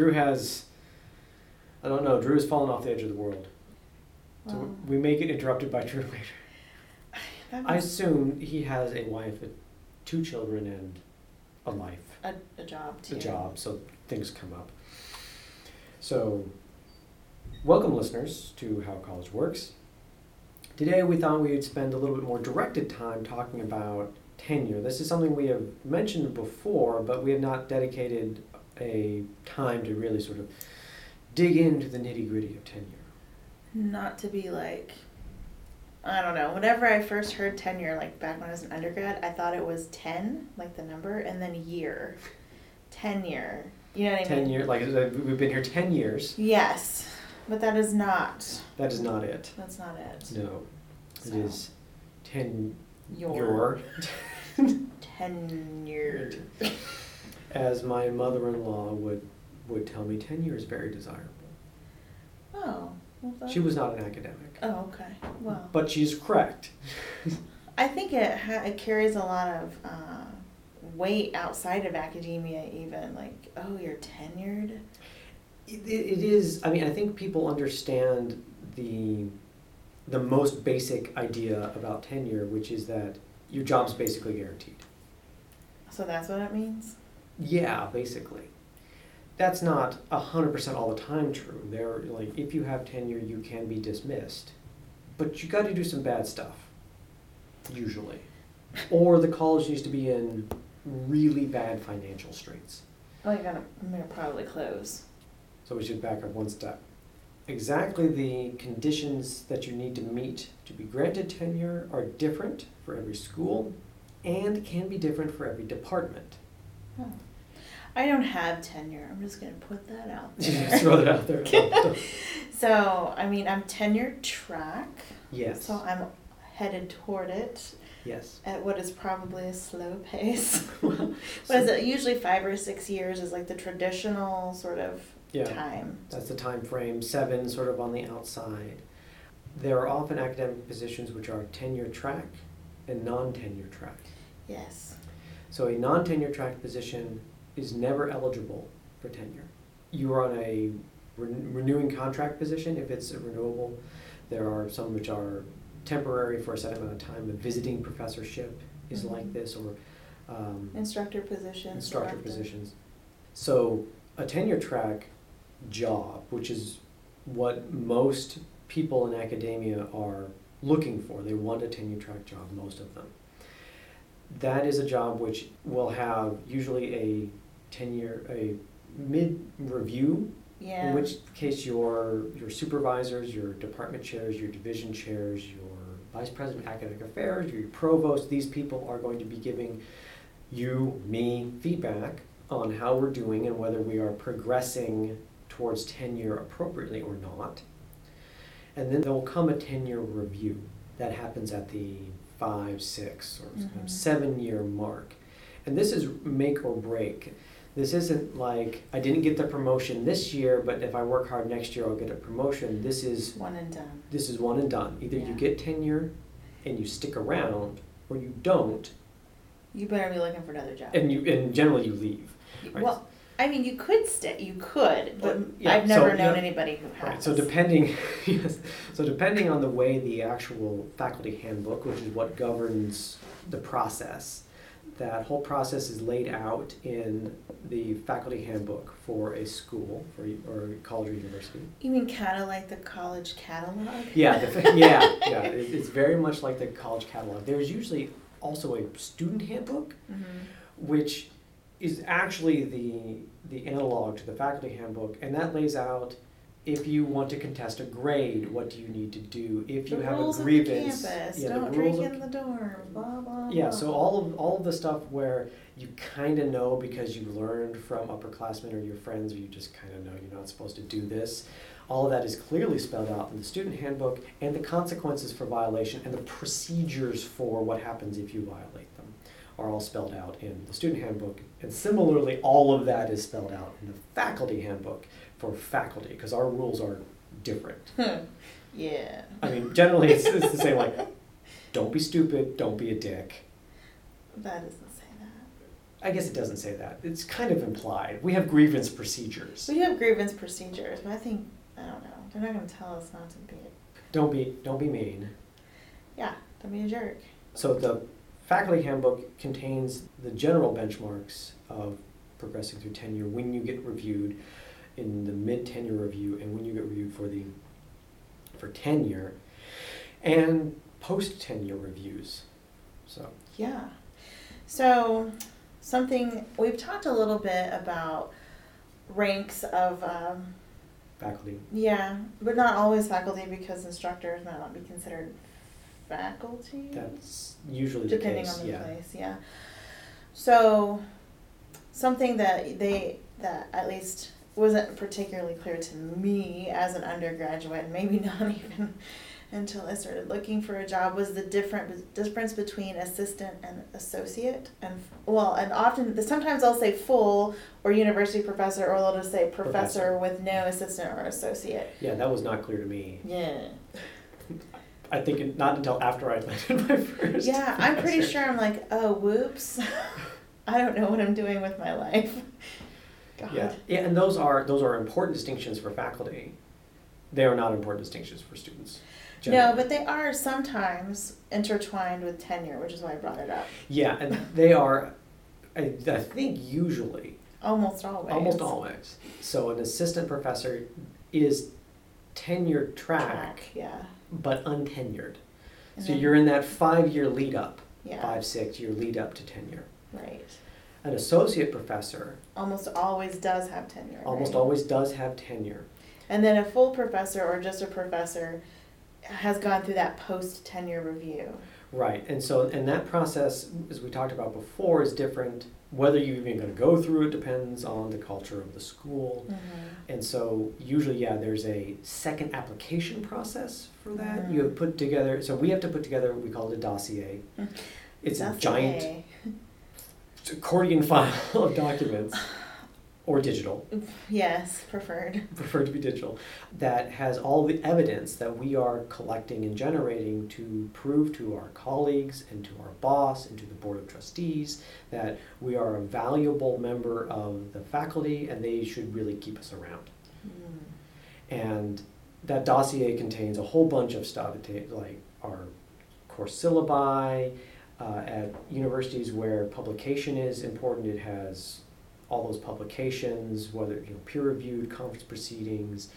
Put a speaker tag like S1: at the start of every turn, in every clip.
S1: Drew has. I don't know. Drew has fallen off the edge of the world. So we may get interrupted by Drew later. I assume he has a wife, and two children, and a life,
S2: a, a job too.
S1: a job, so things come up. So, welcome, listeners, to How College Works. Today, we thought we'd spend a little bit more directed time talking about tenure. This is something we have mentioned before, but we have not dedicated a time to really sort of dig into the nitty gritty of tenure.
S2: Not to be like, I don't know. Whenever I first heard tenure, like back when I was an undergrad, I thought it was ten, like the number, and then year. Tenure. You know what I
S1: Ten
S2: mean?
S1: years, like uh, we've been here ten years.
S2: Yes, but that is not.
S1: That is not it.
S2: That's not it.
S1: No, it
S2: So,
S1: is ten
S2: your,
S1: your,
S2: tenure.
S1: as my mother-in-law would would tell me, tenure is very desirable.
S2: Oh. Well,
S1: She was not an academic,
S2: Oh, okay. Well,
S1: but she's correct.
S2: I think it ha- it carries a lot of uh, weight outside of academia, even like, oh, you're tenured.
S1: It, it is. I mean, I think people understand the the most basic idea about tenure, which is that your job's basically guaranteed.
S2: So that's what it means.
S1: Yeah, basically. That's not hundred percent all the time true. There, like, if you have tenure, you can be dismissed, but you got to do some bad stuff, usually, or the college needs to be in really bad financial straits.
S2: Oh, you're gonna, I'm gonna probably close.
S1: So we should back up one step. Exactly the conditions that you need to meet to be granted tenure are different for every school and can be different for every department.
S2: Oh. I don't have tenure. I'm just gonna put that out there.
S1: throw that out there.
S2: so I mean, I'm tenure track.
S1: yes.
S2: So I'm headed toward it
S1: yes.
S2: at what is probably a slow pace. What is it? Usually five or six years is like the traditional sort of
S1: Yeah.
S2: time.
S1: That's the time frame, seven sort of on the outside. There are often academic positions which are tenure track and non-tenure track.
S2: Yes.
S1: So a non-tenure track position is never eligible for tenure. You are on a ren- renewing contract position if it's a renewable. There are some which are temporary for a set amount of time. A visiting professorship is
S2: Mhm.
S1: like this, or um,
S2: Instructor positions.
S1: instructor
S2: selected.
S1: positions. So a tenure track job, which is what most people in academia are looking for, they want a tenure track job, most of them. That is a job which will have usually a tenure, a mid review,
S2: Yeah.
S1: in which case your your supervisors, your department chairs, your division chairs, your vice president of academic affairs, your provost, these people are going to be giving you, me, feedback on how we're doing and whether we are progressing towards tenure appropriately or not. And then there will come a tenure review that happens at the five, six, or
S2: Mhm.
S1: seven year mark. And this is make or break. This isn't like I didn't get the promotion this year, but if I work hard next year, I'll get a promotion. This is
S2: one and done.
S1: this is one and done. Either you get tenure and you stick around, or you don't,
S2: You better be looking for another job.
S1: and you and generally you leave. right.
S2: Well, I mean, you could stay. You could, oh, but
S1: Well, yeah,
S2: I've never
S1: so,
S2: known
S1: yeah.
S2: anybody who has.
S1: Right. So depending, yes. So depending on the way the actual faculty handbook, which is what governs the process, that whole process is laid out in the faculty handbook for a school for or college or university.
S2: You mean kind of like the college catalog?
S1: Yeah, the, yeah, yeah. It, it's very much like the college catalog. There's usually also a student handbook,
S2: Mm-hmm.
S1: which is actually the the analog to the faculty handbook, and that lays out if you want to contest a grade, what do you need to do? If you
S2: the
S1: have a grievance,
S2: the campus.
S1: yeah,
S2: Don't
S1: the rules
S2: drink
S1: of
S2: in the dorm. Blah blah.
S1: yeah.
S2: blah.
S1: So all of all of the stuff where you kind of know because you learned from upperclassmen or your friends, or you just kind of know you're not supposed to do this. All of that is clearly spelled out in the student handbook, and the consequences for violation and the procedures for what happens if you violate them are all spelled out in the student handbook. And similarly, all of that is spelled out in the faculty handbook for faculty, because our rules are different. Hmm.
S2: yeah.
S1: I mean, generally, it's, it's the same like, don't be stupid, don't be a dick.
S2: That doesn't say that.
S1: I guess it doesn't say that. It's kind of implied. We have grievance procedures.
S2: We have grievance procedures, but I think I don't know. They're not going to tell us not to be.
S1: Don't be don't be mean.
S2: Yeah, don't be a jerk.
S1: So the faculty handbook contains the general benchmarks of progressing through tenure when you get reviewed in the mid tenure review and when you get reviewed for the for tenure and post tenure reviews. So
S2: Yeah. So, something we've talked a little bit about ranks of, um,
S1: faculty.
S2: yeah, but not always faculty because instructors might not be considered faculty.
S1: That's usually the
S2: depending on the
S1: yeah.
S2: place, yeah. So, something that they that at least wasn't particularly clear to me as an undergraduate, maybe not even until I started looking for a job, was the different difference between assistant and associate, and well, and often sometimes I'll say full or university professor, or they'll just say professor,
S1: Professor.
S2: with no assistant or associate.
S1: Yeah, that was not clear to me.
S2: Yeah.
S1: I think not until after I landed my first.
S2: Yeah, I'm pretty sure I'm like, oh, whoops. I don't know what I'm doing with my life. God.
S1: Yeah, yeah, and those are those are important distinctions for faculty. They are not important distinctions for students.
S2: No, but they are sometimes intertwined with tenure, which is why I brought it up.
S1: yeah, and they are. I, I think usually
S2: Almost always.
S1: almost always. So an assistant professor is tenure track,
S2: Track, yeah.
S1: but untenured.
S2: And
S1: so
S2: then-
S1: you're in that five-year lead up,
S2: Yeah.
S1: five six-year lead up to tenure.
S2: Right.
S1: An associate professor
S2: Almost always does have tenure.
S1: almost
S2: right?
S1: always does have tenure.
S2: And then a full professor or just a professor has gone through that post tenure review.
S1: Right, and so, and that process, as we talked about before, is different. Whether you're even gonna go through it depends on the culture of the school. And so usually, yeah, there's a second application process for that.
S2: Mhm.
S1: You have put together, so we have to put together, what we call it a dossier. It's a giant. Accordion file of documents, or digital,
S2: Yes, preferred.
S1: preferred to be digital, that has all the evidence that we are collecting and generating to prove to our colleagues and to our boss and to the board of trustees that we are a valuable member of the faculty and they should really keep us around.
S2: Mm.
S1: And that dossier contains a whole bunch of stuff, like our course syllabi, uh, at universities where publication is important, it has all those publications, whether, you know, peer-reviewed conference proceedings.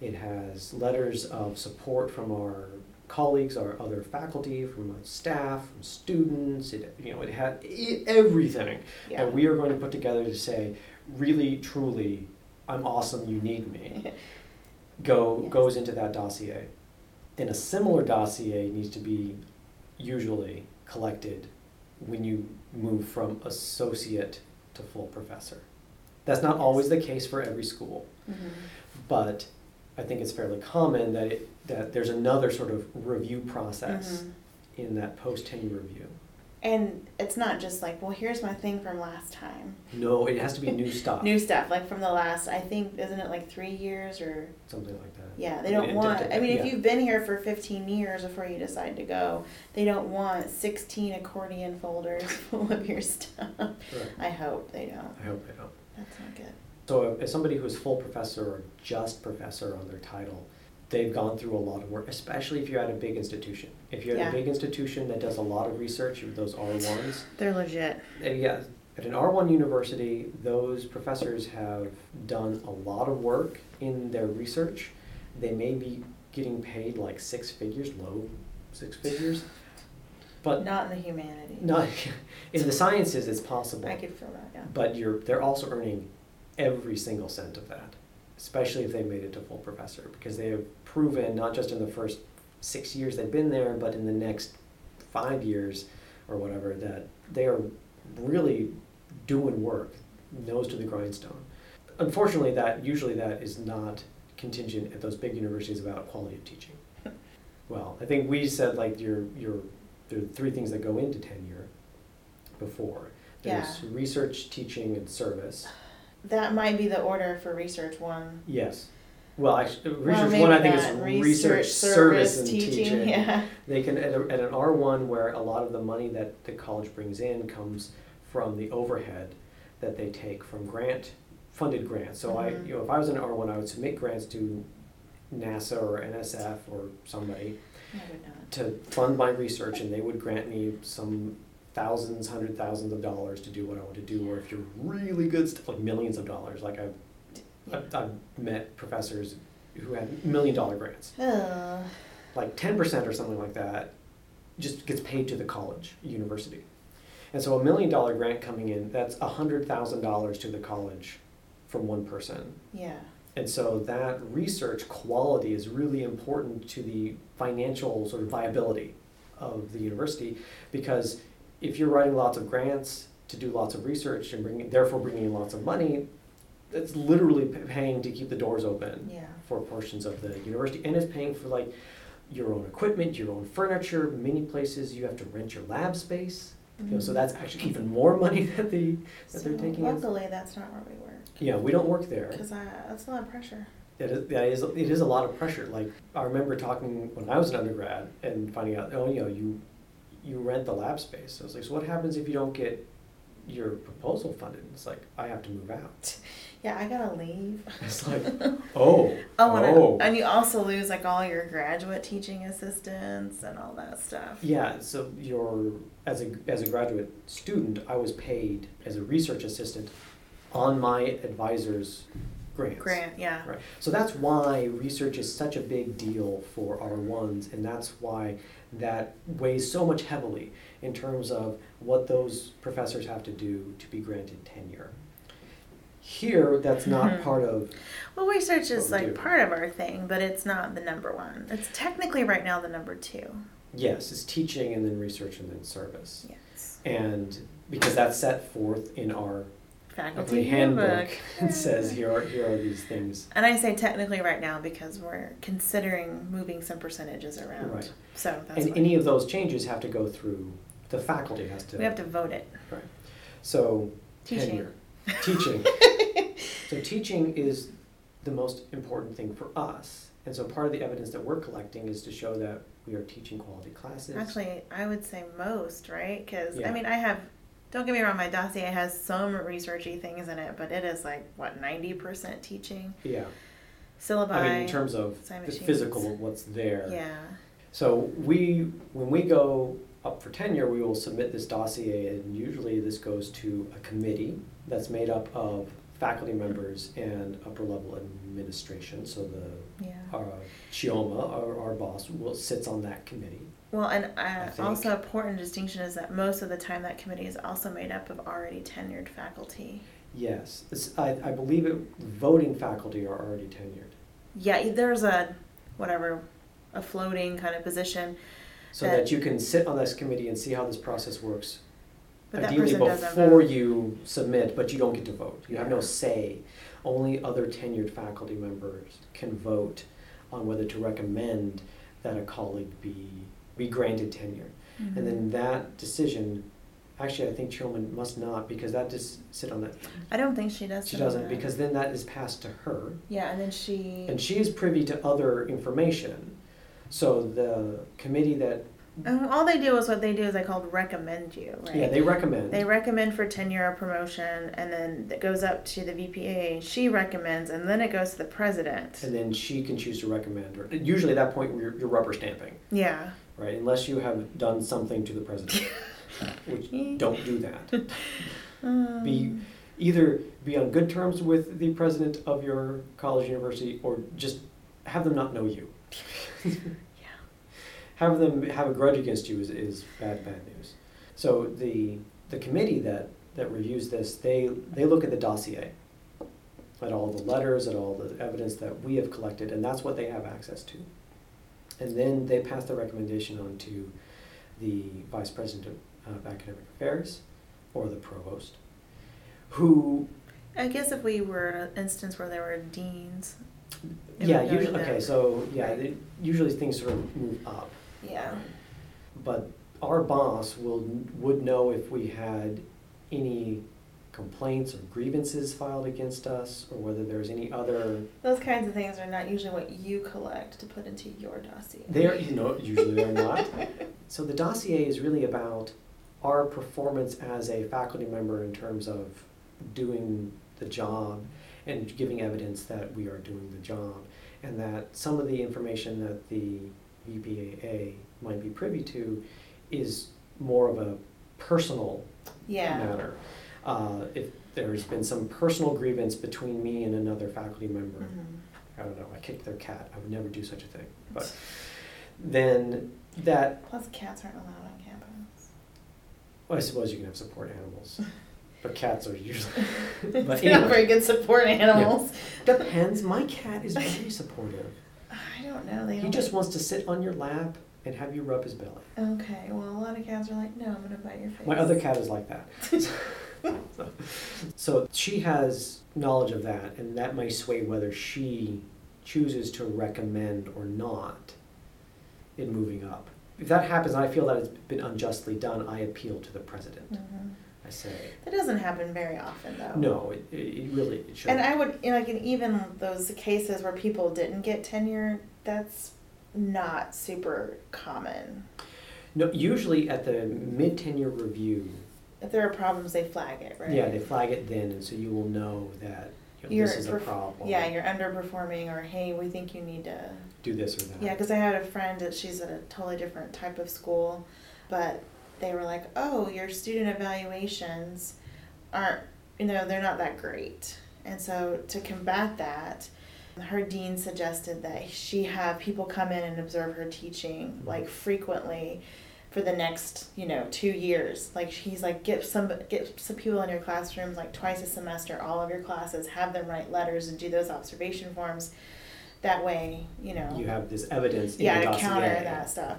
S1: It has letters of support from our colleagues, our other faculty, from our staff, from students, it, you know, it had i everything
S2: Yeah.
S1: that we are going to put together to say, really, truly, I'm awesome, you need me, go,
S2: Yes.
S1: goes into that dossier. And a similar dossier needs to be usually collected when you move from associate to full professor. That's not always the case for every school,
S2: Mhm.
S1: but I think it's fairly common that it, that there's another sort of review process
S2: Mhm.
S1: in that post tenure review.
S2: And it's not just like, well, here's my thing from last time.
S1: No, it has to be new stuff,
S2: New stuff, like from the last, I think, isn't it like three years or?
S1: something like that.
S2: Yeah, they don't
S1: it-
S2: want,
S1: it-
S2: I mean, if you've been here for fifteen years before you decide to go, they don't want sixteen accordion folders full of your stuff.
S1: Right.
S2: I hope they don't.
S1: I hope they don't.
S2: That's not good.
S1: So as somebody who's full professor or just professor on their title, they've gone through a lot of work, especially if you're at a big institution. If you're at
S2: Yeah.
S1: a big institution that does a lot of research, those R1s,
S2: They're legit.
S1: uh, yeah, at an R1 university, those professors have done a lot of work in their research. They may be getting paid like six figures, low six figures, but
S2: Not in the humanities.
S1: not in the sciences. It's possible.
S2: I could feel that, yeah.
S1: But you're, they're also earning every single cent of that, especially if they made it to full professor, because they have proven, not just in the first six years they've been there, but in the next five years or whatever, that they are really doing work, nose to the grindstone. Unfortunately, that, usually that is not contingent at those big universities about quality of teaching. Well, I think we said like your, your, there are three things that go into tenure before. There's research, teaching, and service.
S2: That might be the order for research one.
S1: Yes. Well,
S2: Well,
S1: research
S2: maybe
S1: one I think is research, service, and
S2: teaching.
S1: teaching.
S2: Yeah.
S1: They can at, a, at an R one where a lot of the money that the college brings in comes from the overhead that they take from grant funded grants. So I,
S2: Mhm.
S1: you know, if I was an R1, I would submit grants to NASA or NSF or somebody
S2: I
S1: to fund my research, and they would grant me some thousands, hundred thousands of dollars to do what I want to do. Or if you're really good stuff, like millions of dollars, like I've, I've, I've met professors who had million dollar grants,
S2: Ugh.
S1: like ten percent or something like that, just gets paid to the college, university. And so a million dollar grant coming in, that's a hundred thousand dollars to the college from one person.
S2: yeah.
S1: And so that research quality is really important to the financial sort of viability of the university because if you're writing lots of grants to do lots of research and bringing, therefore bringing in lots of money, that's literally paying to keep the doors open
S2: Yeah.
S1: for portions of the university and it's paying for like your own equipment, your own furniture. Many places you have to rent your lab space. You know, so
S2: Mhm.
S1: that's actually even more money that they that they're
S2: So
S1: taking in.
S2: Luckily, that's not where we work.
S1: Yeah, we don't work there.
S2: Because that's a lot of pressure.
S1: It is, that is, it is a lot of pressure. Like, I remember talking when I was an undergrad and finding out, oh, you know, you, you rent the lab space. I was like, so what happens if you don't get your proposal funded? It's like, I have to move out.
S2: Yeah, I gotta leave.
S1: It's like, oh,
S2: Oh, and, I-
S1: oh.
S2: and you also lose like all your graduate teaching assistants and all that stuff.
S1: Yeah, so you're, as a, as a graduate student, I was paid as a research assistant on my advisor's grants.
S2: Grant, yeah.
S1: Right. So that's why research is such a big deal for R1s, and that's why that weighs so much heavily in terms of what those professors have to do to be granted tenure. Here, that's not
S2: Mhm.
S1: part of,
S2: Well, research is
S1: we
S2: like
S1: do.
S2: part of our thing, but it's not the number one. It's technically right now the number two.
S1: yes, it's teaching and then research and then service.
S2: Yes.
S1: And because that's set forth in our
S2: Faculty
S1: handbook,
S2: handbook.
S1: it says here are, here are these things.
S2: And I say technically right now because we're considering moving some percentages around.
S1: Right.
S2: So that's
S1: And any of those changes have to go through, the faculty has to.
S2: we have to vote it.
S1: Right. So,
S2: Teaching.
S1: tenure. Teaching. So teaching is the most important thing for us. And so part of the evidence that we're collecting is to show that we are teaching quality classes.
S2: Actually, I would say most, right? Because
S1: Yeah.
S2: I mean, I have. Don't get me wrong, my dossier has some researchy things in it, but it is like what ninety percent teaching,
S1: Yeah.
S2: syllabi.
S1: I mean, in terms of the physical what's there.
S2: Yeah.
S1: So we, when we go up for tenure, we will submit this dossier and usually this goes to a committee that's made up of faculty members and upper level administration. So the,
S2: Yeah.
S1: our Chioma, our, our boss, will, sits on that committee.
S2: Well, and uh, also important distinction is that most of the time that committee is also made up of already tenured faculty.
S1: Yes, it's, I, I believe it, voting faculty are already tenured.
S2: Yeah, there's a whatever, a floating kind of position,
S1: So
S2: That-
S1: that you can sit on this committee and see how this process works.
S2: but
S1: Ideally before you submit, but you don't get to vote. You have no say. Only other tenured faculty members can vote on whether to recommend that a colleague be, be granted tenure. And
S2: Mhm.
S1: then that decision, actually, I think Chairman must not, because that just sit on that.
S2: I don't think she does.
S1: She doesn't, because then that is passed to her.
S2: Yeah, and then she.
S1: And she is privy to other information. So the committee that,
S2: Uh, all they do is what they do is they called recommend you, right?
S1: yeah, they recommend.
S2: They recommend for tenure or promotion, and then it goes up to the VPA. She recommends, and then it goes to the president.
S1: And then she can choose to recommend, or usually at that point, you're, you're rubber stamping,
S2: Yeah.
S1: right? Unless you have done something to the president, which don't do that.
S2: Um,
S1: Be, either be on good terms with the president of your college, university, or just have them not know you.
S2: yeah.
S1: have them have a grudge against you is, is bad bad news. So the the committee that that reviews this they they look at the dossier, at all the letters, at all the evidence that we have collected, and that's what they have access to. And then they pass the recommendation on to the vice president of, of academic affairs or the provost, who
S2: I guess if we were in an instance where there were deans.
S1: Yeah
S2: would go to
S1: usually okay so yeah they, usually things sort of move up.
S2: Yeah.
S1: But our boss will, would know if we had any complaints or grievances filed against us, or whether there's any other,
S2: Those kinds of things are not usually what you collect to put into your dossier.
S1: they're, you know, usually they're not. So the dossier is really about our performance as a faculty member in terms of doing the job and giving evidence that we are doing the job. And that some of the information that the VPAA might be privy to is more of a personal
S2: Yeah.
S1: matter. Uh, if there's been some personal grievance between me and another faculty member,
S2: Mhm.
S1: I don't know, I kicked their cat, I would never do such a thing, but then that,
S2: Plus, cats aren't allowed on campus.
S1: well, I suppose you can have support animals, but cats are usually, but
S2: They're not
S1: anyway,
S2: very good support animals.
S1: depends, my cat is very supportive.
S2: I don't know. They
S1: He
S2: don't
S1: just wants to sit on your lap and have you rub his belly.
S2: Okay, well, a lot of cats are like, no, I'm gonna bite your face.
S1: My other cat is like that. so, so she has knowledge of that, and that may sway whether she chooses to recommend or not in moving up. If that happens, and I feel that it's been unjustly done, I appeal to the president.
S2: Mhm.
S1: I say,
S2: That doesn't happen very often, though.
S1: no, it, it really it should.
S2: And I would, you know, like, in even those cases where people didn't get tenure, that's not super common.
S1: no, usually at the mid tenure review,
S2: If there are problems, they flag it, right?
S1: yeah, they flag it then, and so you will know that you know,
S2: You're
S1: this is a problem.
S2: Yeah, you're underperforming, or hey, we think you need to.
S1: do this or that.
S2: Yeah, because I had a friend that she's at a totally different type of school, but they were like, "Oh, your student evaluations aren't, you know, they're not that great." And so to combat that, her dean suggested that she have people come in and observe her teaching like frequently for the next, you know, two years. Like he's like, get some get some people in your classrooms like twice a semester, all of your classes, have them write letters and do those observation forms. That way, you know,
S1: You have this evidence
S2: yeah, to
S1: dossier.
S2: counter that stuff.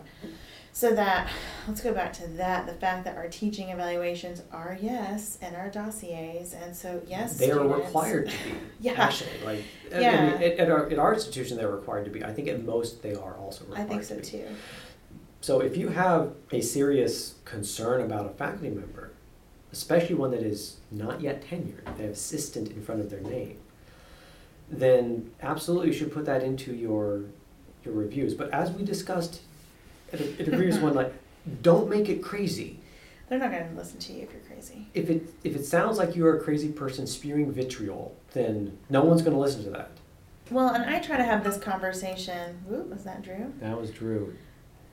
S2: So that let's go back to that. The fact that our teaching evaluations are yes in our dossiers, and so yes,
S1: They are required to be.
S2: Yeah.
S1: Actually, like I- I
S2: Yeah.
S1: mean, at, at our at our institution, they're required to be. I think at most they are also
S2: I
S1: required.
S2: think so
S1: to
S2: too.
S1: So if you have a serious concern about a faculty member, especially one that is not yet tenured, they have assistant in front of their name, then absolutely you should put that into your your reviews. But as we discussed at a, at a previous one, like don't make it crazy.
S2: They're not going to listen to you if you're crazy.
S1: If it if it sounds like you're a crazy person spewing vitriol, then no one's going to listen to that.
S2: Well, and I try to have this conversation. Whoop, was that Drew?
S1: That was Drew.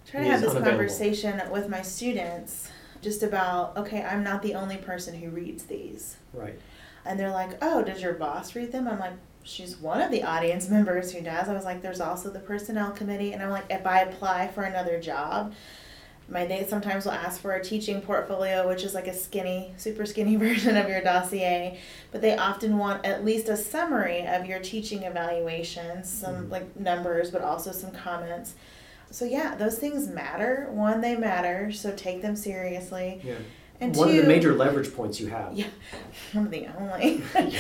S2: Try to have this
S1: unavailable.
S2: conversation with my students just about okay, I'm not the only person who reads these.
S1: Right.
S2: And they're like, "Oh, does your boss read them?" I'm like, "She's one of the audience members who does." I was like, "There's also the personnel committee." And I'm like, "If I apply for another job, my they sometimes will ask for a teaching portfolio, which is like a skinny, super skinny version of your dossier, but they often want at least a summary of your teaching evaluations, some
S1: Mhm.
S2: like numbers, but also some comments." So yeah, those things matter. One, they matter, so take them seriously.
S1: Yeah.
S2: And
S1: One
S2: two,
S1: of the major leverage points you have.
S2: yeah, one of the only.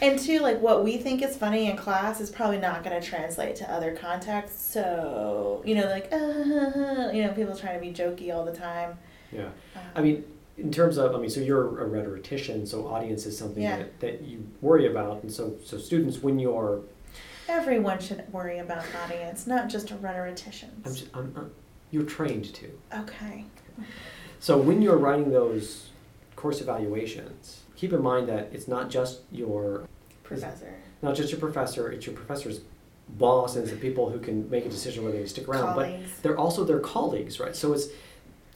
S2: and two, like what we think is funny in class is probably not going to translate to other contexts. So you know, like uh, you know, people trying to be jokey all the time.
S1: Yeah.
S2: Um,
S1: I mean, in terms of, I mean, so you're a rhetorician, so audience is something
S2: Yeah.
S1: that, that you worry about, and so so students, when you're,
S2: everyone should worry about audience, not just
S1: I'm, just, I'm, I'm you're trained to.
S2: Okay.
S1: So when you're writing those course evaluations, keep in mind that it's not just your
S2: Professor.
S1: not just your professor, it's your professor's boss, and it's the people who can make a decision whether they stick around, but they're also their colleagues, right? So it's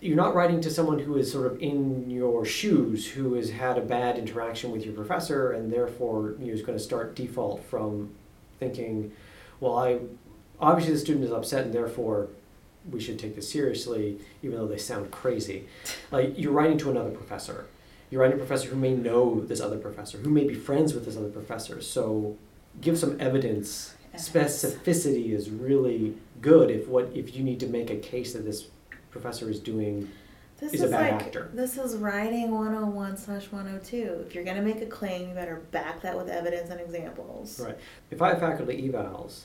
S1: you're not writing to someone who is sort of in your shoes, who has had a bad interaction with your professor, and therefore you're going to start default from thinking, well, I obviously the student is upset, and therefore we should take this seriously, even though they sound crazy. Like you're writing to another professor. You're writing to a professor who may know this other professor, who may be friends with this other professor. So give some evidence. Specificity is really good if what if you need to make a case that this professor is doing
S2: This
S1: is
S2: is,
S1: a bad
S2: like
S1: actor.
S2: this is writing 101 slash 102. If you're gonna make a claim, you better back that with evidence and examples.
S1: Right. If I have faculty evals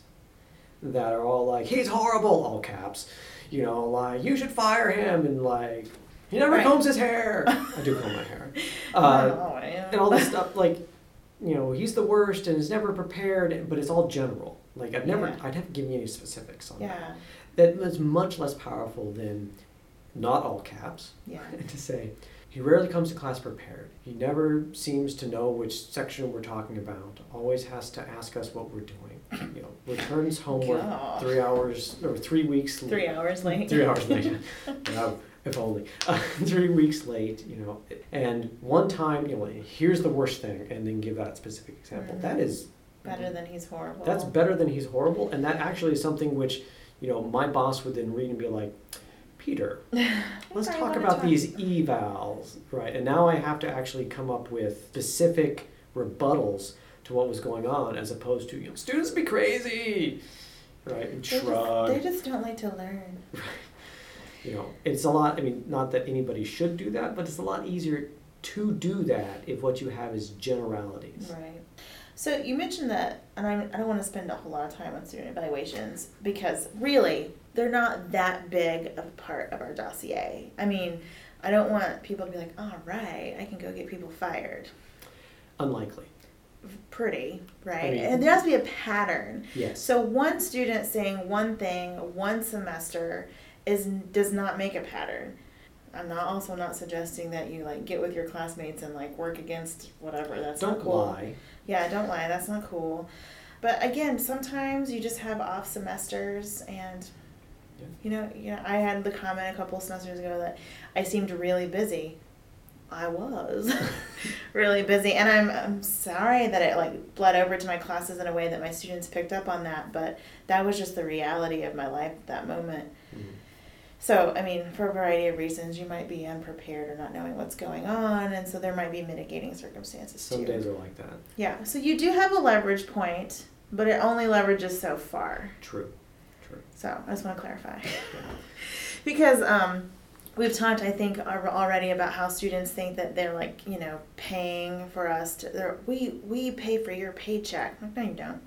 S1: that are all like, he's horrible, all caps, you know, like, you should fire him, and like, he never
S2: Right.
S1: combs his hair. I do comb my hair. Uh,
S2: oh, yeah.
S1: and all this stuff, like, you know, he's the worst and is never prepared, but it's all general. Like, I've never,
S2: Yeah.
S1: I'd never given you any specifics on that.
S2: Yeah,
S1: That was much less powerful than not all caps,
S2: yeah.
S1: to say, He rarely comes to class prepared. He never seems to know which section we're talking about. Always has to ask us what we're doing. You know, returns homework
S2: God.
S1: three hours or three weeks.
S2: Three hours late.
S1: Three hours late. If only. Uh, three weeks late, you know. And one time, you know, here's the worst thing, and then give that specific example.
S2: Mhm.
S1: That is
S2: Better than he's horrible.
S1: that's better than he's horrible, and that actually is something which, you know, my boss would then read and be like, Peter, let's talk about
S2: talk
S1: these evals, right? And now I have to actually come up with specific rebuttals to what was going on, as opposed to, you know, students be crazy, right? And
S2: They just,
S1: shrug.
S2: they just don't like to learn.
S1: right you know, it's a lot. I mean, not that anybody should do that, but it's a lot easier to do that if what you have is generalities.
S2: Right. So you mentioned that, and I, I don't want to spend a whole lot of time on student evaluations because really they're not that big of a part of our dossier. I mean, I don't want people to be like, all right, I can go get people fired.
S1: Unlikely.
S2: Pretty, right?
S1: I mean-
S2: and there has to be a pattern.
S1: Yes.
S2: So one student saying one thing one semester is does not make a pattern. I'm not also not suggesting that you like get with your classmates and like work against whatever. That's
S1: Don't
S2: not cool.
S1: lie.
S2: Yeah, don't lie. That's not cool. But again, sometimes you just have off semesters, and
S1: Yeah.
S2: you know, you know, I had the comment a couple semesters ago that I seemed really busy. I was really busy, and I'm I'm sorry that it like bled over to my classes in a way that my students picked up on that. But that was just the reality of my life at that moment.
S1: Mhm.
S2: So, I mean, for a variety of reasons, you might be unprepared or not knowing what's going on, and so there might be mitigating circumstances
S1: Some
S2: too.
S1: days are like that.
S2: Yeah, so you do have a leverage point, but it only leverages so far.
S1: True. True.
S2: So I just want to clarify. Because um, we've talked, I think, al- already about how students think that they're like, you know, paying for us to. We we pay for your paycheck. No, you don't.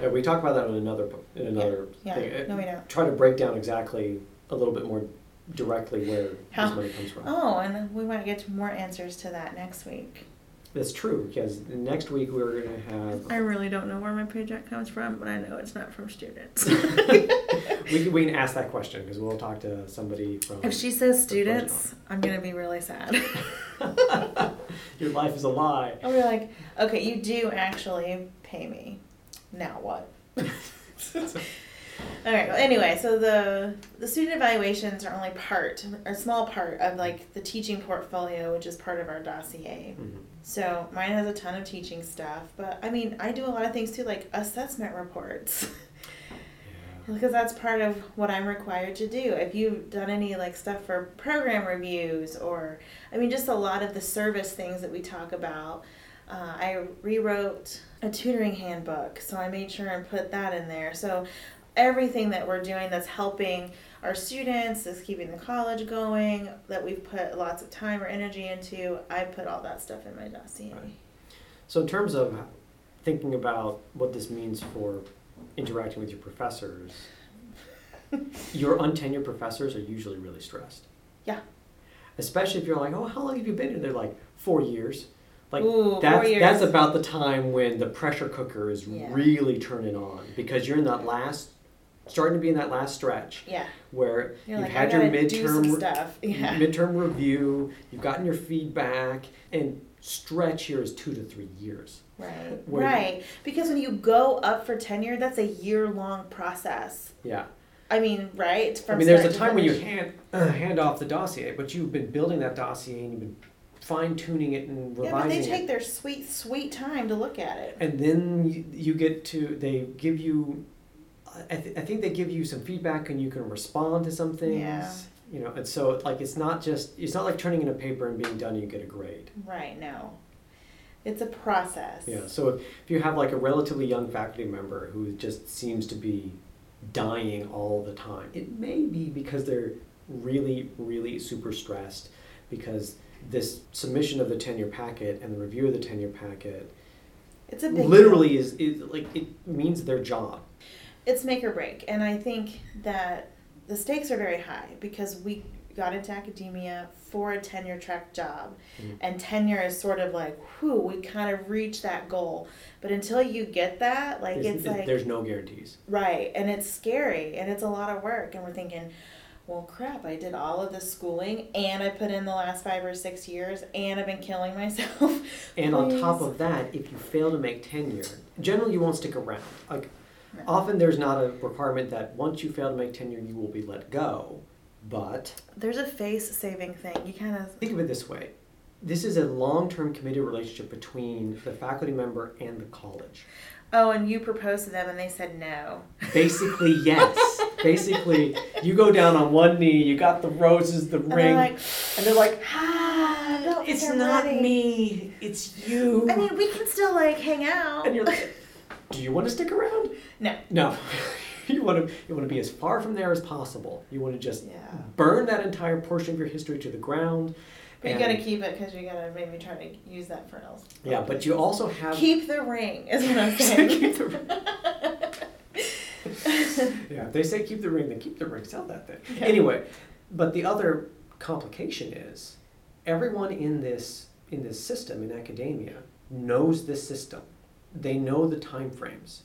S1: Yeah, we talk about that in another in another
S2: Yeah,
S1: thing.
S2: no, we don't.
S1: Try to break down exactly a little bit more directly where
S2: How-
S1: this money comes from.
S2: Oh, and we might get more answers to that next week.
S1: That's true because next week we're going to have
S2: I really don't know where my paycheck comes from, but I know it's not from students.
S1: we can, we can ask that question because we'll talk to somebody from.
S2: if she says students, I'm gonna be really sad.
S1: Your life is a lie.
S2: I'll be like, okay, you do actually pay me. Now what? All right. Well, anyway, so the the student evaluations are only part, a small part of like the teaching portfolio, which is part of our dossier.
S1: Mhm.
S2: So mine has a ton of teaching stuff, but I mean, I do a lot of things too, like assessment reports,
S1: Yeah.
S2: because that's part of what I'm required to do. If you've done any like stuff for program reviews, or I mean, just a lot of the service things that we talk about. Uh, I rewrote a tutoring handbook, so I made sure and put that in there. So everything that we're doing that's helping our students, that's keeping the college going, that we've put lots of time or energy into, I put all that stuff in my dossier.
S1: Right. So in terms of thinking about what this means for interacting with your professors, your untenured professors are usually really stressed.
S2: Yeah.
S1: Especially if you're like, oh, how long have you been here? They're like, four years. Like
S2: Ooh,
S1: that's that's about the time when the pressure cooker is
S2: Yeah.
S1: really turning on because you're in that last, starting to be in that last stretch
S2: Yeah,
S1: where
S2: you're
S1: you've
S2: like,
S1: had your
S2: gotta do some
S1: midterm
S2: stuff. Yeah.
S1: midterm review, you've gotten your feedback, and stretch here is two to three years.
S2: Right,
S1: Where-
S2: right. Because when you go up for tenure, that's a year long process.
S1: Yeah.
S2: I mean, right?
S1: I mean, there's a time when you hand uh, hand off the dossier, but you've been building that dossier and you've been fine tuning it and
S2: Yeah,
S1: revising
S2: but they take
S1: it,
S2: their sweet, sweet time to look at it.
S1: and then you, you get to they give you. I, th- I think they give you some feedback and you can respond to some things.
S2: Yeah.
S1: You know, and so like it's not just it's not like turning in a paper and being done and you get a grade.
S2: Right, no. It's a process.
S1: Yeah, so if, if you have like a relatively young faculty member who just seems to be dying all the time, it may be because they're really, really super stressed because this submission of the tenure packet and the review of the tenure packet
S2: It's a big
S1: literally is, is like it means their job.
S2: It's make or break. And I think that the stakes are very high because we got into academia for a tenure track job.
S1: Mhm.
S2: And tenure is sort of like, whew, we kind of reach that goal. But until you get that, like
S1: There's-
S2: it's like
S1: there's no guarantees.
S2: Right, and it's scary and it's a lot of work, and we're thinking, well, crap, I did all of this schooling and I put in the last five or six years and I've been killing myself.
S1: And on top of that, if you fail to make tenure, generally you won't stick around. Like
S2: No.
S1: often there's not a requirement that once you fail to make tenure, you will be let go. But
S2: There's a face saving thing. You kind of.
S1: think of it this way. This is a long-term committed relationship between the faculty member and the college.
S2: Oh, and you proposed to them and they said no.
S1: Basically, yes. Basically, you go down on one knee, you got the roses, the
S2: And
S1: ring,
S2: they're like,
S1: and they're like,
S2: ah,
S1: "It's not
S2: ready."
S1: me, it's you."
S2: I mean, we can still like hang out.
S1: and you're like, "Do you want to stick around?"
S2: no.
S1: No. you want to you want to be as far from there as possible. You want to just
S2: Yeah.
S1: burn that entire portion of your history to the ground.
S2: But you gotta keep it because you gotta maybe try to use that for else.
S1: Yeah, but you also have
S2: Keep the ring, is what I'm saying.
S1: Keep the ring. Yeah, if they say keep the ring, then keep the ring. Sell that thing. Anyway, but the other complication is everyone in this in this system in academia knows this system. They know the time frames.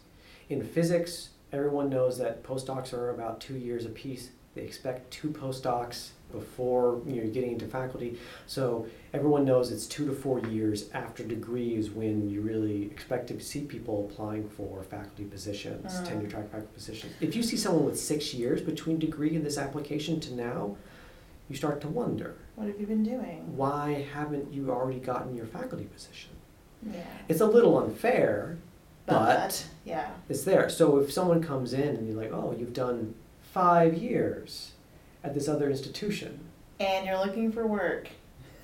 S1: In physics, everyone knows that postdocs are about two years apiece. They expect two postdocs before you know, you're getting into faculty. So everyone knows it's two to four years after degree is when you really expect to see people applying for faculty positions,
S2: Mm.
S1: tenure track faculty positions. If you see someone with six years between degree and this application to now, you start to wonder,
S2: What have you been doing?
S1: why haven't you already gotten your faculty position?
S2: Yeah.
S1: It's a little unfair, but
S2: yeah.
S1: it's there. So if someone comes in and you're like, oh, you've done five years at this other institution,
S2: And you're looking for work.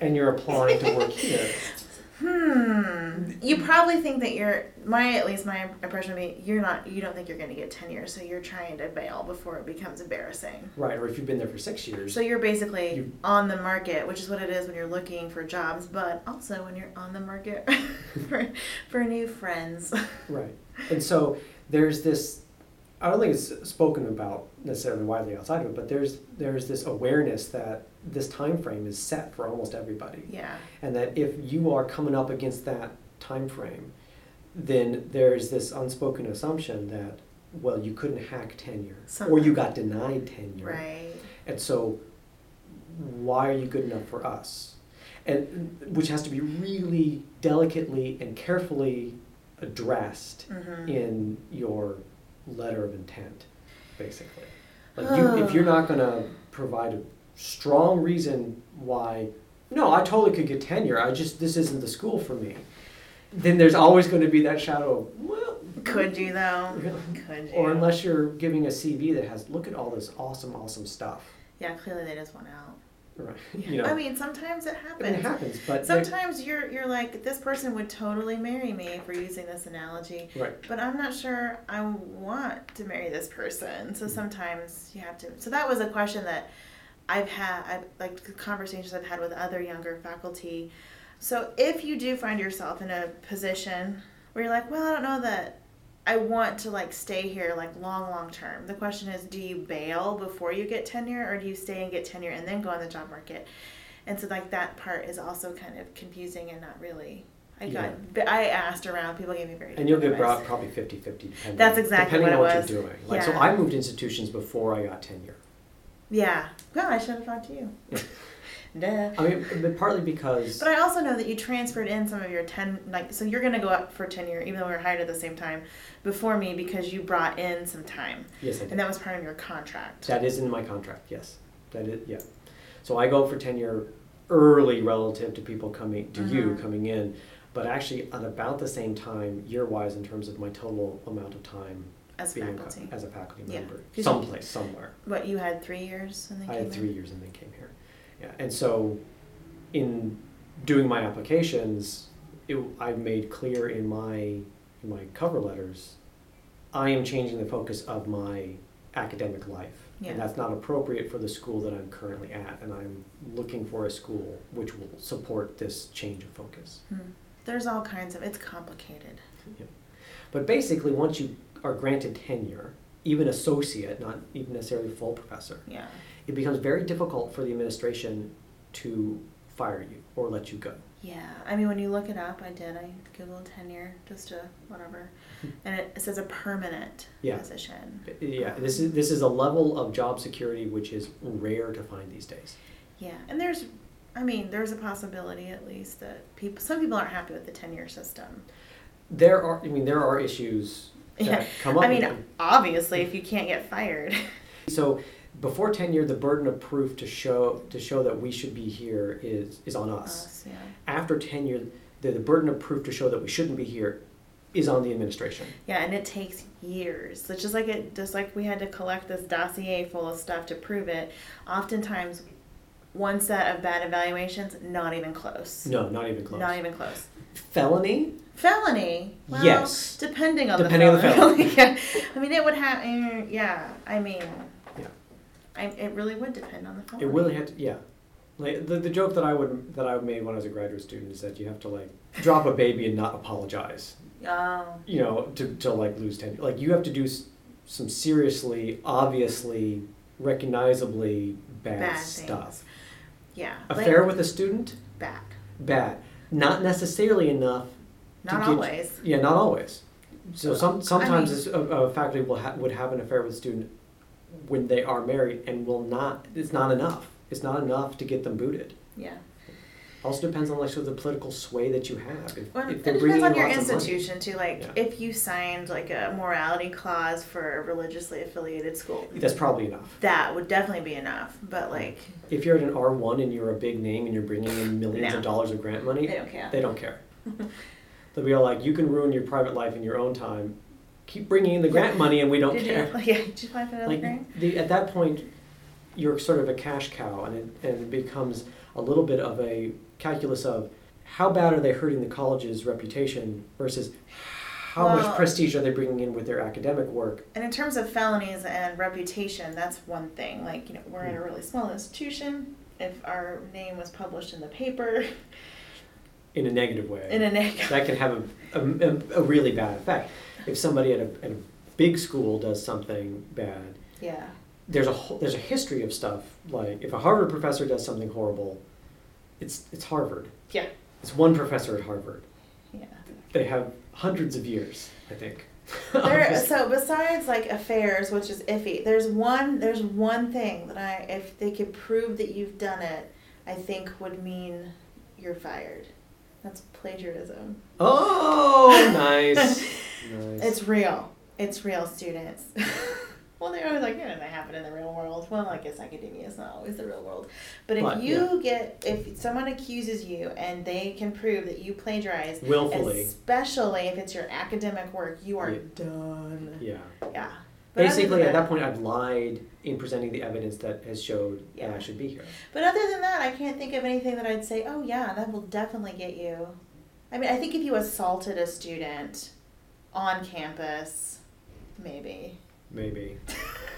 S1: and you're applying to work here,
S2: Hmm. You probably think that you're my at least my impression of me. you're not you don't think you're gonna get tenure, so you're trying to bail before it becomes embarrassing.
S1: right? Or if you've been there for six years,
S2: So you're basically
S1: You-
S2: on the market, which is what it is when you're looking for jobs, but also when you're on the market for for new friends.
S1: Right. And so there's this I don't think it's spoken about necessarily widely outside of it, but there's there's this awareness that this time frame is set for almost everybody.
S2: Yeah.
S1: And that if you are coming up against that time frame, then there's this unspoken assumption that well, you couldn't hack tenure or you got denied tenure.
S2: Right.
S1: And so, why are you good enough for us? And which has to be really delicately and carefully addressed
S2: Mm-hmm.
S1: in your letter of intent, basically. Like you, if you're not going to provide a strong reason why, no, I totally could get tenure. I just this isn't the school for me. Then there's always going to be that shadow of well,
S2: Could you though? Could you?
S1: Or unless you're giving a CV that has look at all this awesome, awesome stuff.
S2: Yeah, clearly they just want out.
S1: Right. You know,
S2: I mean, sometimes it
S1: I
S2: happens.
S1: mean, it happens, but
S2: Sometimes you're you're like this person would totally marry me for using this analogy,
S1: right.
S2: but I'm not sure I want to marry this person.
S1: Mm-hmm.
S2: So sometimes you have to. So that was a question that I've had, I've, like conversations I've had with other younger faculty. So if you do find yourself in a position where you're like, well, I don't know that I want to like stay here like long, long term. The question is, do you bail before you get tenure, or do you stay and get tenure and then go on the job market? And so like that part is also kind of confusing and not really. I got,
S1: Yeah.
S2: I asked around. People gave me very.
S1: And you'll get brought
S2: advice.
S1: probably 50 50 depending,
S2: That's exactly
S1: depending
S2: what
S1: on what you're doing. Like, so I moved institutions before I got tenure.
S2: Yeah. Well, I should have talked to you. Duh.
S1: I mean, but partly because,
S2: But I also know that you transferred in some of your ten, like, so you're gonna go up for tenure, even though we were hired at the same time, before me because you brought in some time,
S1: yes, I did.
S2: and that was part of your contract.
S1: That is in my contract, yes. That is, yeah. So I go for tenure early relative to people coming, to you
S2: Mhm.
S1: coming in, but actually at about the same time, year-wise, in terms of my total amount of time
S2: As
S1: being a-
S2: faculty.
S1: as a faculty
S2: Yeah.
S1: member,
S2: you-
S1: someplace, somewhere.
S2: What you had three years when they
S1: I had three
S2: in?
S1: years and then came here. Yeah, and so in doing my applications, it, I made clear in my in my cover letters, I am changing the focus of my academic life,
S2: Yeah.
S1: and that's not appropriate for the school that I'm currently at, and I'm looking for a school which will support this change of focus.
S2: Hmm. There's all kinds of. It's complicated. Yeah.
S1: But basically, once you are granted tenure, even associate, not even necessarily full professor,
S2: Yeah.
S1: it becomes very difficult for the administration to fire you or let you go.
S2: Yeah, I mean, when you look it up, I did. I googled tenure just to whatever, and it, says a permanent
S1: Yeah.
S2: position.
S1: Uh, yeah, this is this is a level of job security which is rare to find these days.
S2: Yeah, and there's, I mean, there's a possibility at least that people, some people aren't happy with the tenure system.
S1: There are, I mean, there are issues
S2: Yeah,
S1: come up.
S2: I mean,
S1: with
S2: obviously, if you can't get fired.
S1: So before tenure, the burden of proof to show to show that we should be here is is on us.
S2: Us, yeah.
S1: After tenure, the, the burden of proof to show that we shouldn't be here is on the administration.
S2: Yeah, and it takes years. It's just like it, just like we had to collect this dossier full of stuff to prove it. Oftentimes, one set of bad evaluations, not even close.
S1: No, not even close.
S2: Not even close.
S1: Felony?
S2: Felony. Well,
S1: Yes.
S2: Depending on
S1: Depending on
S2: the
S1: the
S2: felony.
S1: felony.
S2: yeah. I mean, it would have. Yeah. I mean.
S1: Yeah.
S2: I, it really would depend on the felony.
S1: It really had to, yeah. Like the, the joke that I would that I made when I was a graduate student is that you have to like drop a baby and not apologize.
S2: Oh.
S1: You know, to, to like lose tenure. Like you have to do s- some seriously, obviously, recognizably bad,
S2: Bad
S1: stuff.
S2: things. Yeah.
S1: Affair
S2: like,
S1: with a student,
S2: bad.
S1: bad. Not necessarily enough.
S2: Not
S1: get-
S2: always.
S1: Yeah, not always. So some sometimes
S2: I
S1: this, a, a faculty will ha- would have an affair with a student when they are married and will not. It's not enough. It's not enough to get them booted.
S2: Yeah.
S1: Also depends on like sort of the political sway that you have. If,
S2: Well,
S1: if
S2: it
S1: they're
S2: depends
S1: bringing
S2: on
S1: in
S2: your
S1: of money.
S2: institution too. Like,
S1: Yeah.
S2: if you signed like a morality clause for a religiously affiliated school,
S1: That's probably enough.
S2: that would definitely be enough. But like,
S1: If you're at an R one and you're a big name and you're bringing in millions
S2: No.
S1: of dollars of grant money,
S2: they don't care.
S1: they don't care. They'll be all like, "You can ruin your private life in your own time. Keep bringing in the grant money, and we don't
S2: did
S1: care."
S2: You, yeah. Did you apply for another
S1: like
S2: grant?
S1: the, at that point you're sort of a cash cow and it, and it becomes a little bit of a calculus of how bad are they hurting the college's reputation versus how
S2: Well-
S1: much prestige are they bringing in with their academic work
S2: And in terms of felonies and reputation, that's one thing. Like, you know, we're at a hmm. really small institution. If our name was published in the paper
S1: in a negative way.
S2: In a negative,
S1: that can have a, a, a really bad effect. If somebody at a, at a big school does something bad
S2: yeah,
S1: there's a there's a history of stuff like if a Harvard professor does something horrible it's it's Harvard.
S2: Yeah,
S1: it's one professor at Harvard.
S2: Yeah.
S1: they have hundreds of years, I think.
S2: There, so besides like affairs, which is iffy, there's one there's one thing that I if they could prove that you've done it, I think would mean you're fired. That's plagiarism.
S1: oh, nice. nice.
S2: It's real. It's real, students. well, they're always like, yeah, that happen in the real world. Well, I guess academia is not always the real world. But if
S1: But,
S2: you get, if someone accuses you and they can prove that you plagiarized,
S1: willfully.
S2: especially if it's your academic work, you are
S1: Yeah.
S2: done.
S1: Yeah.
S2: Yeah. But
S1: Basically, at that point, I've lied in presenting the evidence that has showed that
S2: Yeah.
S1: I should be here.
S2: But other than that, I can't think of anything that I'd say, oh, yeah, that will definitely get you. I mean, I think if you assaulted a student on campus, maybe.
S1: Maybe.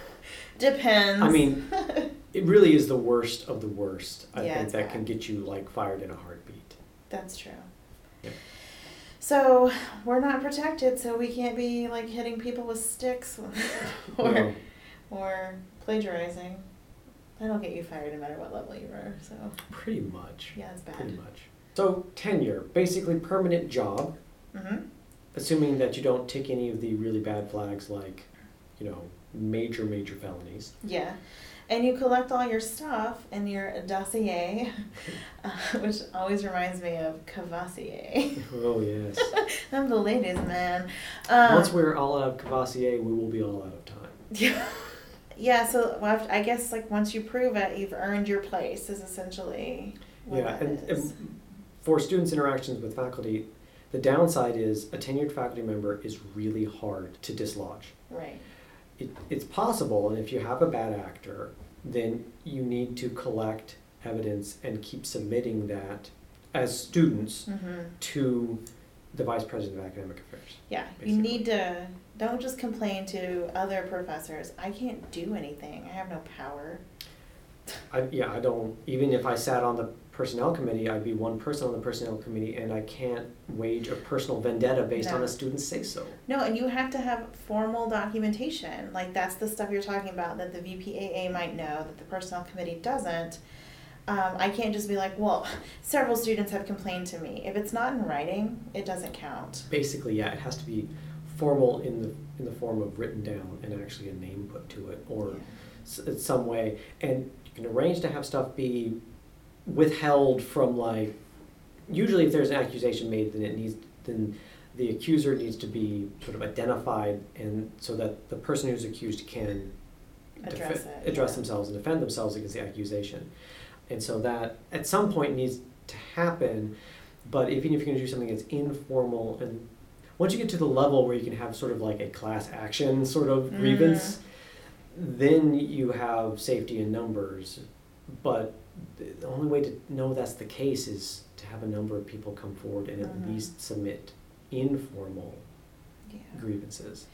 S2: Depends.
S1: I mean, it really is the worst of the worst. I
S2: Yeah,
S1: think that
S2: bad.
S1: can get you like fired in a heartbeat.
S2: That's true.
S1: Yeah.
S2: So we're not protected, so we can't be like hitting people with sticks or
S1: No.
S2: or plagiarizing. That'll get you fired no matter what level you are. So
S1: Pretty much.
S2: yeah, it's bad.
S1: Pretty much. So tenure, basically permanent job,
S2: Mm-hmm.
S1: assuming that you don't take any of the really bad flags like, you know, major major felonies.
S2: Yeah. And you collect all your stuff in your dossier, uh, which always reminds me of Cavassier.
S1: Oh yes.
S2: I'm the ladies' man. Um,
S1: Once we're all out of Cavassier, we will be all out of time.
S2: Yeah. Yeah, so I guess like once you prove it, you've earned your place. Is essentially what
S1: yeah, and, and for students' interactions with faculty, the downside is a tenured faculty member is really hard to dislodge.
S2: right.
S1: It, it's possible, and if you have a bad actor, then you need to collect evidence and keep submitting that as students
S2: Mm-hmm.
S1: to the vice president of academic affairs.
S2: Yeah,
S1: Basically.
S2: you need to don't just complain to other professors. I can't do anything. I have no power.
S1: I, yeah, I don't, even if I sat on the personnel committee, I'd be one person on the personnel committee and I can't wage a personal vendetta based on a student's say so.
S2: No, and you have to have formal documentation. Like that's the stuff you're talking about that the VPAA might know that the personnel committee doesn't. Um, I can't just be like, well, several students have complained to me. If it's not in writing, it doesn't count.
S1: Basically, yeah, it has to be formal in the in the form of written down and actually a name put to it or s- in some way. And you can arrange to have stuff be withheld from like. Usually, if there's an accusation made, then it needs then the accuser needs to be sort of identified, and so that the person who's accused can
S2: Address
S1: defe-
S2: it,
S1: address
S2: yeah.
S1: themselves and defend themselves against the accusation. And so that at some point needs to happen, but even if you're going to do something that's informal and once you get to the level where you can have sort of like a class action sort of
S2: Mm.
S1: grievance, then you have safety in numbers. But the- only way to know that's the case is to have a number of people come forward and at
S2: Mhm.
S1: least submit informal
S2: Yeah.
S1: grievances.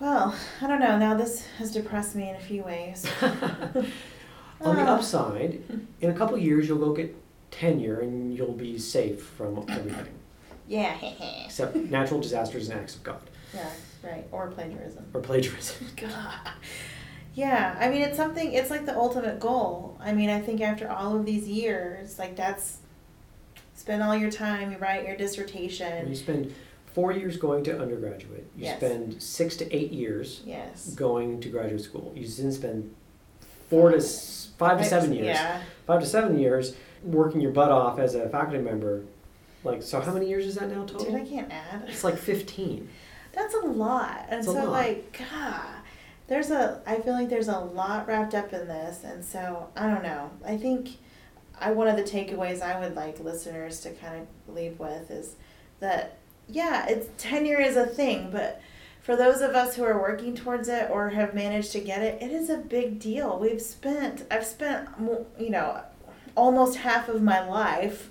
S2: Well, I don't know. Now this has depressed me in a few ways.
S1: On the
S2: Ah.
S1: upside, in a couple years, you'll go get tenure and you'll be safe from everything
S2: Yeah.
S1: except natural disasters and acts of God
S2: yeah. Right. Or plagiarism.
S1: or plagiarism.
S2: God. Yeah, I mean it's something it's like the ultimate goal. I mean, I think after all of these years, like that's spend all your time, you write your dissertation.
S1: you spend four years going to undergraduate, you
S2: Yes.
S1: spend six to eight years
S2: Yes.
S1: going to graduate school. You then spend four to five to seven years,
S2: Yeah.
S1: five to seven years working your butt off as a faculty member. Like, so how many years is that now total?
S2: Dude, I can't add.
S1: It's like 15.
S2: That's a lot. And
S1: It's
S2: so
S1: lot.
S2: like God, there's a I feel like there's a lot wrapped up in this and so I don't know. I think I one of the takeaways I would like listeners to kind of leave with is that yeah, it's tenure is a thing, but for those of us who are working towards it or have managed to get it, it is a big deal. We've spent I've spent you know almost half of my life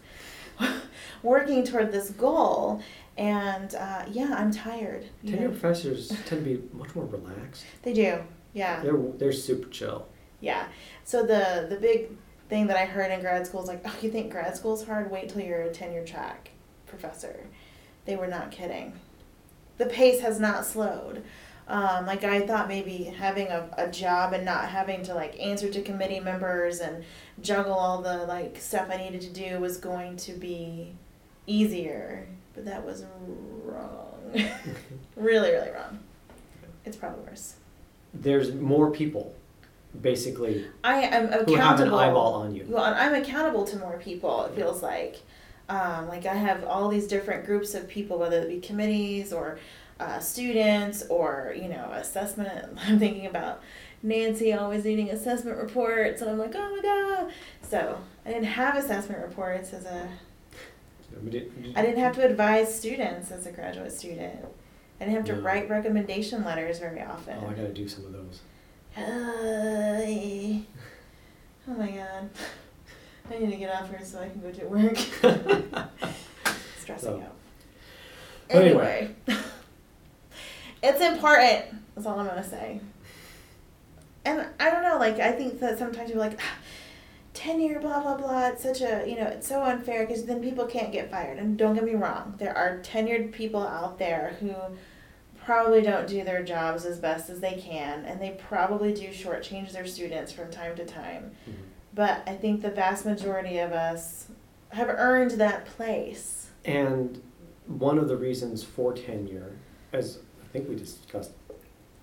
S2: working toward this goal and uh, yeah, I'm tired. you
S1: Tenure
S2: know.
S1: professors tend to be much more relaxed.
S2: They do. Yeah.
S1: They're, they're super chill.
S2: Yeah. So the the big thing that I heard in grad school is like, oh, you think grad school's hard? Wait till you're a tenure track professor. They were not kidding. The pace has not slowed. Um, like I thought maybe having a, a job and not having to like answer to committee members and juggle all the like stuff I needed to do was going to be easier. But that was wrong. really, really wrong. It's probably worse.
S1: There's more people, basically,
S2: I am accountable.
S1: who have an eyeball on you.
S2: Well, I'm accountable to more people. It feels like, um, like I have all these different groups of people, whether it be committees or uh, students or you know assessment. I'm thinking about Nancy always needing assessment reports, and I'm like, oh my god. So I didn't have assessment reports as a. I didn't have to advise students as a graduate student. I didn't have to
S1: No.
S2: write recommendation letters very often.
S1: Oh, I gotta do some of those.
S2: Hi. Oh my god. I need to get off here so I can go to work. Stressing
S1: So.
S2: out. Anyway.
S1: anyway.
S2: it's important. That's all I'm gonna say. And I don't know, like I think that sometimes you're like "Ah, tenure, blah blah blah. It's such a you know, it's so unfair because then people can't get fired. And don't get me wrong, there are tenured people out there who probably don't do their jobs as best as they can, and they probably do shortchange their students from time to time.
S1: Mhm.
S2: But I think the vast majority of us have earned that place.
S1: And one of the reasons for tenure, as I think we discussed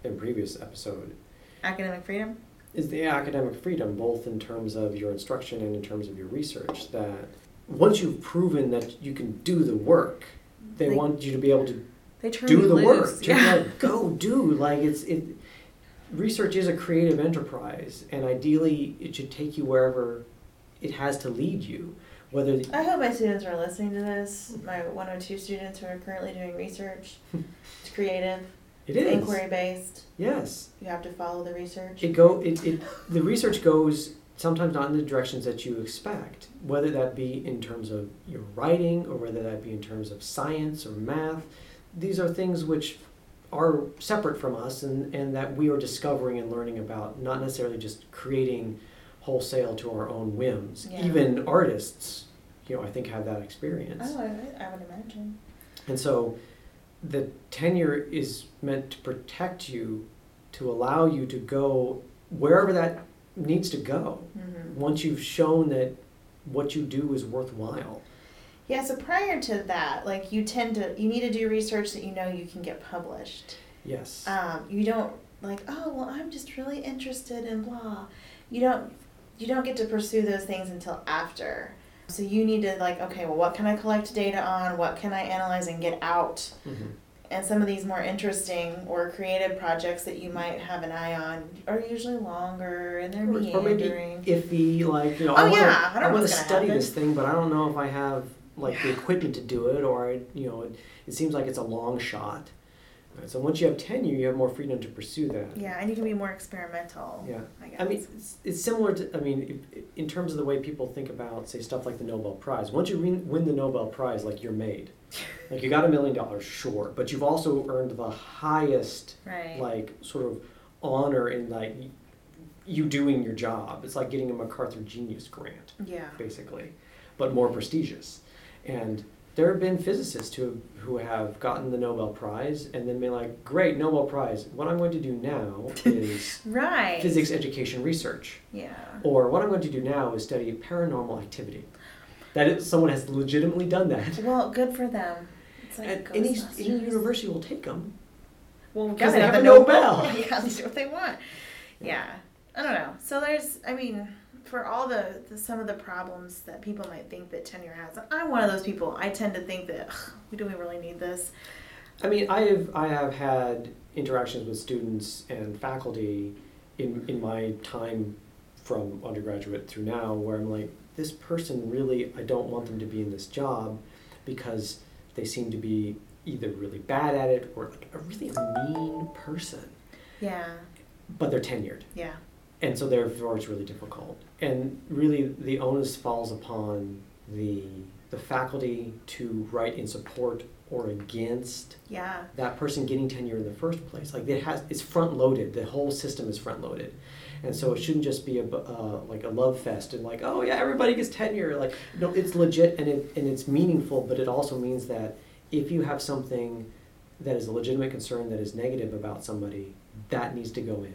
S1: in previous episode,
S2: Academic freedom.
S1: Is the academic freedom, both in terms of your instruction and in terms of your research. That once you've proven that you can do the work, they
S2: They-
S1: want you to be able to
S2: They turn
S1: do the
S2: loose.
S1: work.
S2: Yeah.
S1: like go do like it's it. Research is a creative enterprise, and ideally, it should take you wherever it has to lead you. Whether
S2: I hope my students are listening to this. My 102 students who are currently doing research. It's creative,
S1: it is
S2: inquiry based.
S1: yes,
S2: You have to follow the research.
S1: it go it, it the research goes sometimes not in the directions that you expect whether that be in terms of your writing or whether that be in terms of science or math these are things which are separate from us and, and that we are discovering and learning about not necessarily just creating wholesale to our own whims
S2: Yeah.
S1: even artists you know i think have that experience
S2: Oh, I, I would imagine.
S1: and so the tenure is meant to protect you, to allow you to go wherever that needs to go.
S2: Mm-hmm.
S1: Once you've shown that what you do is worthwhile.
S2: Yeah, so prior to that, like you tend to, you need to do research that you know you can get published.
S1: Yes.
S2: Um, you don't like, oh well, I'm just really interested in blah. You don't, you don't get to pursue those things until after. So you need to like, okay, well, what can I collect data on? What can I analyze and get out?
S1: Mhm.
S2: And some of these more interesting or creative projects that you might have an eye on are usually longer and they're
S1: Or, or maybe
S2: meandering.
S1: iffy, like you know,
S2: Oh,
S1: I want to,
S2: yeah, I don't
S1: want to study
S2: happen.
S1: this thing, but I don't know if I have like the equipment to do it, or you know, it, it seems like it's a long shot. Right, So once you have tenure, you have more freedom to pursue that.
S2: yeah, and you can be more experimental.
S1: Yeah.
S2: I guess.
S1: I mean, it's, it's similar to, I mean, if, in terms of the way people think about, say, stuff like the Nobel Prize. Once you win, win the Nobel Prize, like you're made. Like you got a million dollars, sure, but you've also earned the highest,
S2: right.
S1: like, sort of honor in like you doing your job. It's like getting a MacArthur Genius Grant,
S2: yeah.
S1: basically, but more prestigious. And there have been physicists who who have gotten the Nobel Prize and then been like, great, Nobel Prize. What I'm going to do now is
S2: Right.
S1: physics education research.
S2: Yeah.
S1: Or what I'm going to do now is study paranormal activity. That is, someone has legitimately done that.
S2: Well, good for them. It's like
S1: any, any university will take them.
S2: Well, because
S1: they have
S2: the
S1: a Nobel.
S2: yeah, they do what they want. Yeah. I don't know. So there's, I mean, for all the, the some of the problems that people might think that tenure has, I'm one of those people. I tend to think that "Ugh, we do we really need this?
S1: I mean, I have I have had interactions with students and faculty in in my time from undergraduate through now, where I'm like, this person really, I don't want them to be in this job because they seem to be either really bad at it or like a really mean person,
S2: Yeah.
S1: but they're tenured.
S2: Yeah.
S1: And so therefore it's really difficult. And really the onus falls upon the the faculty to write in support or against
S2: Yeah.
S1: that person getting tenure in the first place. Like it has it's front loaded the whole system is front loaded and so it shouldn't just be a uh, like a love fest and like oh yeah everybody gets tenure. Like no it's legit and it and it's meaningful but it also means that if you have something that is a legitimate concern that is negative about somebody that needs to go in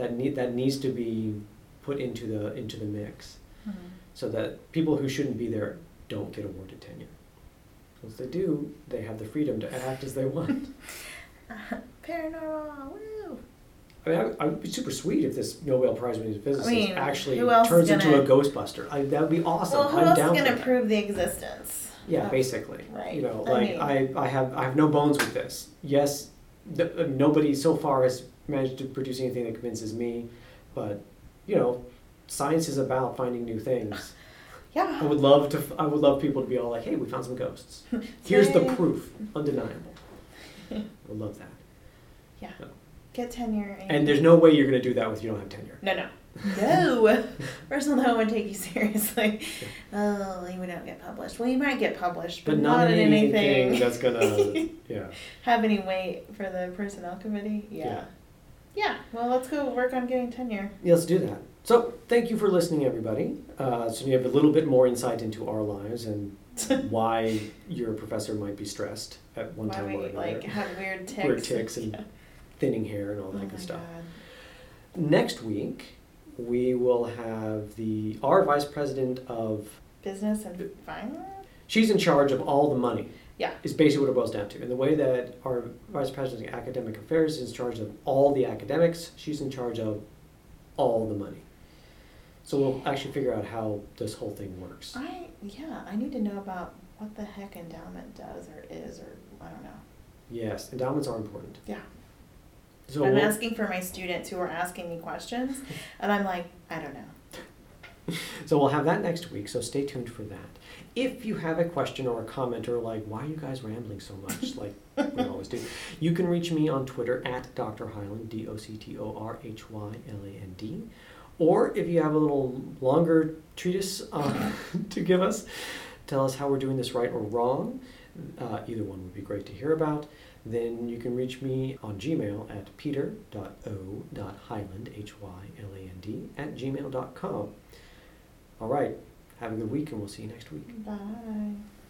S1: that need that needs to be put into the into the mix
S2: Mhm.
S1: so that people who shouldn't be there don't get awarded tenure once they do they have the freedom to act as they want
S2: Paranormal. Woo.
S1: I mean, I, I would be super sweet if this Nobel Prize winning physicist
S2: I mean,
S1: actually turns into a Ghostbuster. I, that would be awesome.
S2: Well, who
S1: I'm
S2: else
S1: down
S2: is gonna prove the existence?
S1: Yeah,
S2: of-
S1: basically.
S2: Right.
S1: You know,
S2: I
S1: like
S2: mean-
S1: I, I have I have no bones with this. Yes, th- uh, nobody so far has managed to produce anything that convinces me, but you know, science is about finding new things.
S2: Yeah.
S1: I would love to. I would love people to be all like, "Hey, we found some ghosts. Here's the proof, undeniable." I would love that.
S2: Yeah.
S1: No.
S2: Get tenure.
S1: And there's no way you're going to do that with you don't have tenure.
S2: No, no. No. First of all, no one take you seriously. Oh, you don't get published. Well, you might get published, but,
S1: But not,
S2: in
S1: in anything,
S2: anything
S1: that's gonna. yeah.
S2: have any weight for the personnel committee. Yeah. yeah. Well, let's go work on getting tenure.
S1: Yeah, let's do that. So, thank you for listening, everybody. Uh, so, you have a little bit more insight into our lives and why your professor might be stressed at one
S2: Why
S1: time or another.
S2: like have weird ticks.
S1: Weird ticks and
S2: Yeah.
S1: thinning hair and all
S2: Oh
S1: that
S2: my
S1: good stuff.
S2: God.
S1: Next week, we will have the our vice president of.
S2: Business and finance.
S1: She's in charge of all the money.
S2: Yeah.
S1: Is basically what it boils down to. And the way that our vice president of academic affairs is in charge of all the academics, she's in charge of all the money. So we'll actually figure out how this whole thing works.
S2: I yeah. I need to know about what the heck endowment does or is or I don't know.
S1: Yes, endowments are important.
S2: Yeah.
S1: So
S2: I'm
S1: we'll-
S2: asking for my students who are asking me questions, and I'm like, I don't know.
S1: So we'll have that next week, so stay tuned for that. If you have a question or a comment or like, why are you guys rambling so much, like we always do, you can reach me on Twitter at Dr. Hyland, D O C T O R H Y L A N D. Or if you have a little longer treatise uh, to give us, tell us how we're doing this right or wrong. Uh, either one would be great to hear about. Then you can reach me on Gmail at peter.o.hyland, H Y L A N D, at gmail.com. All right. Have a good week, and we'll see you next week.
S2: Bye.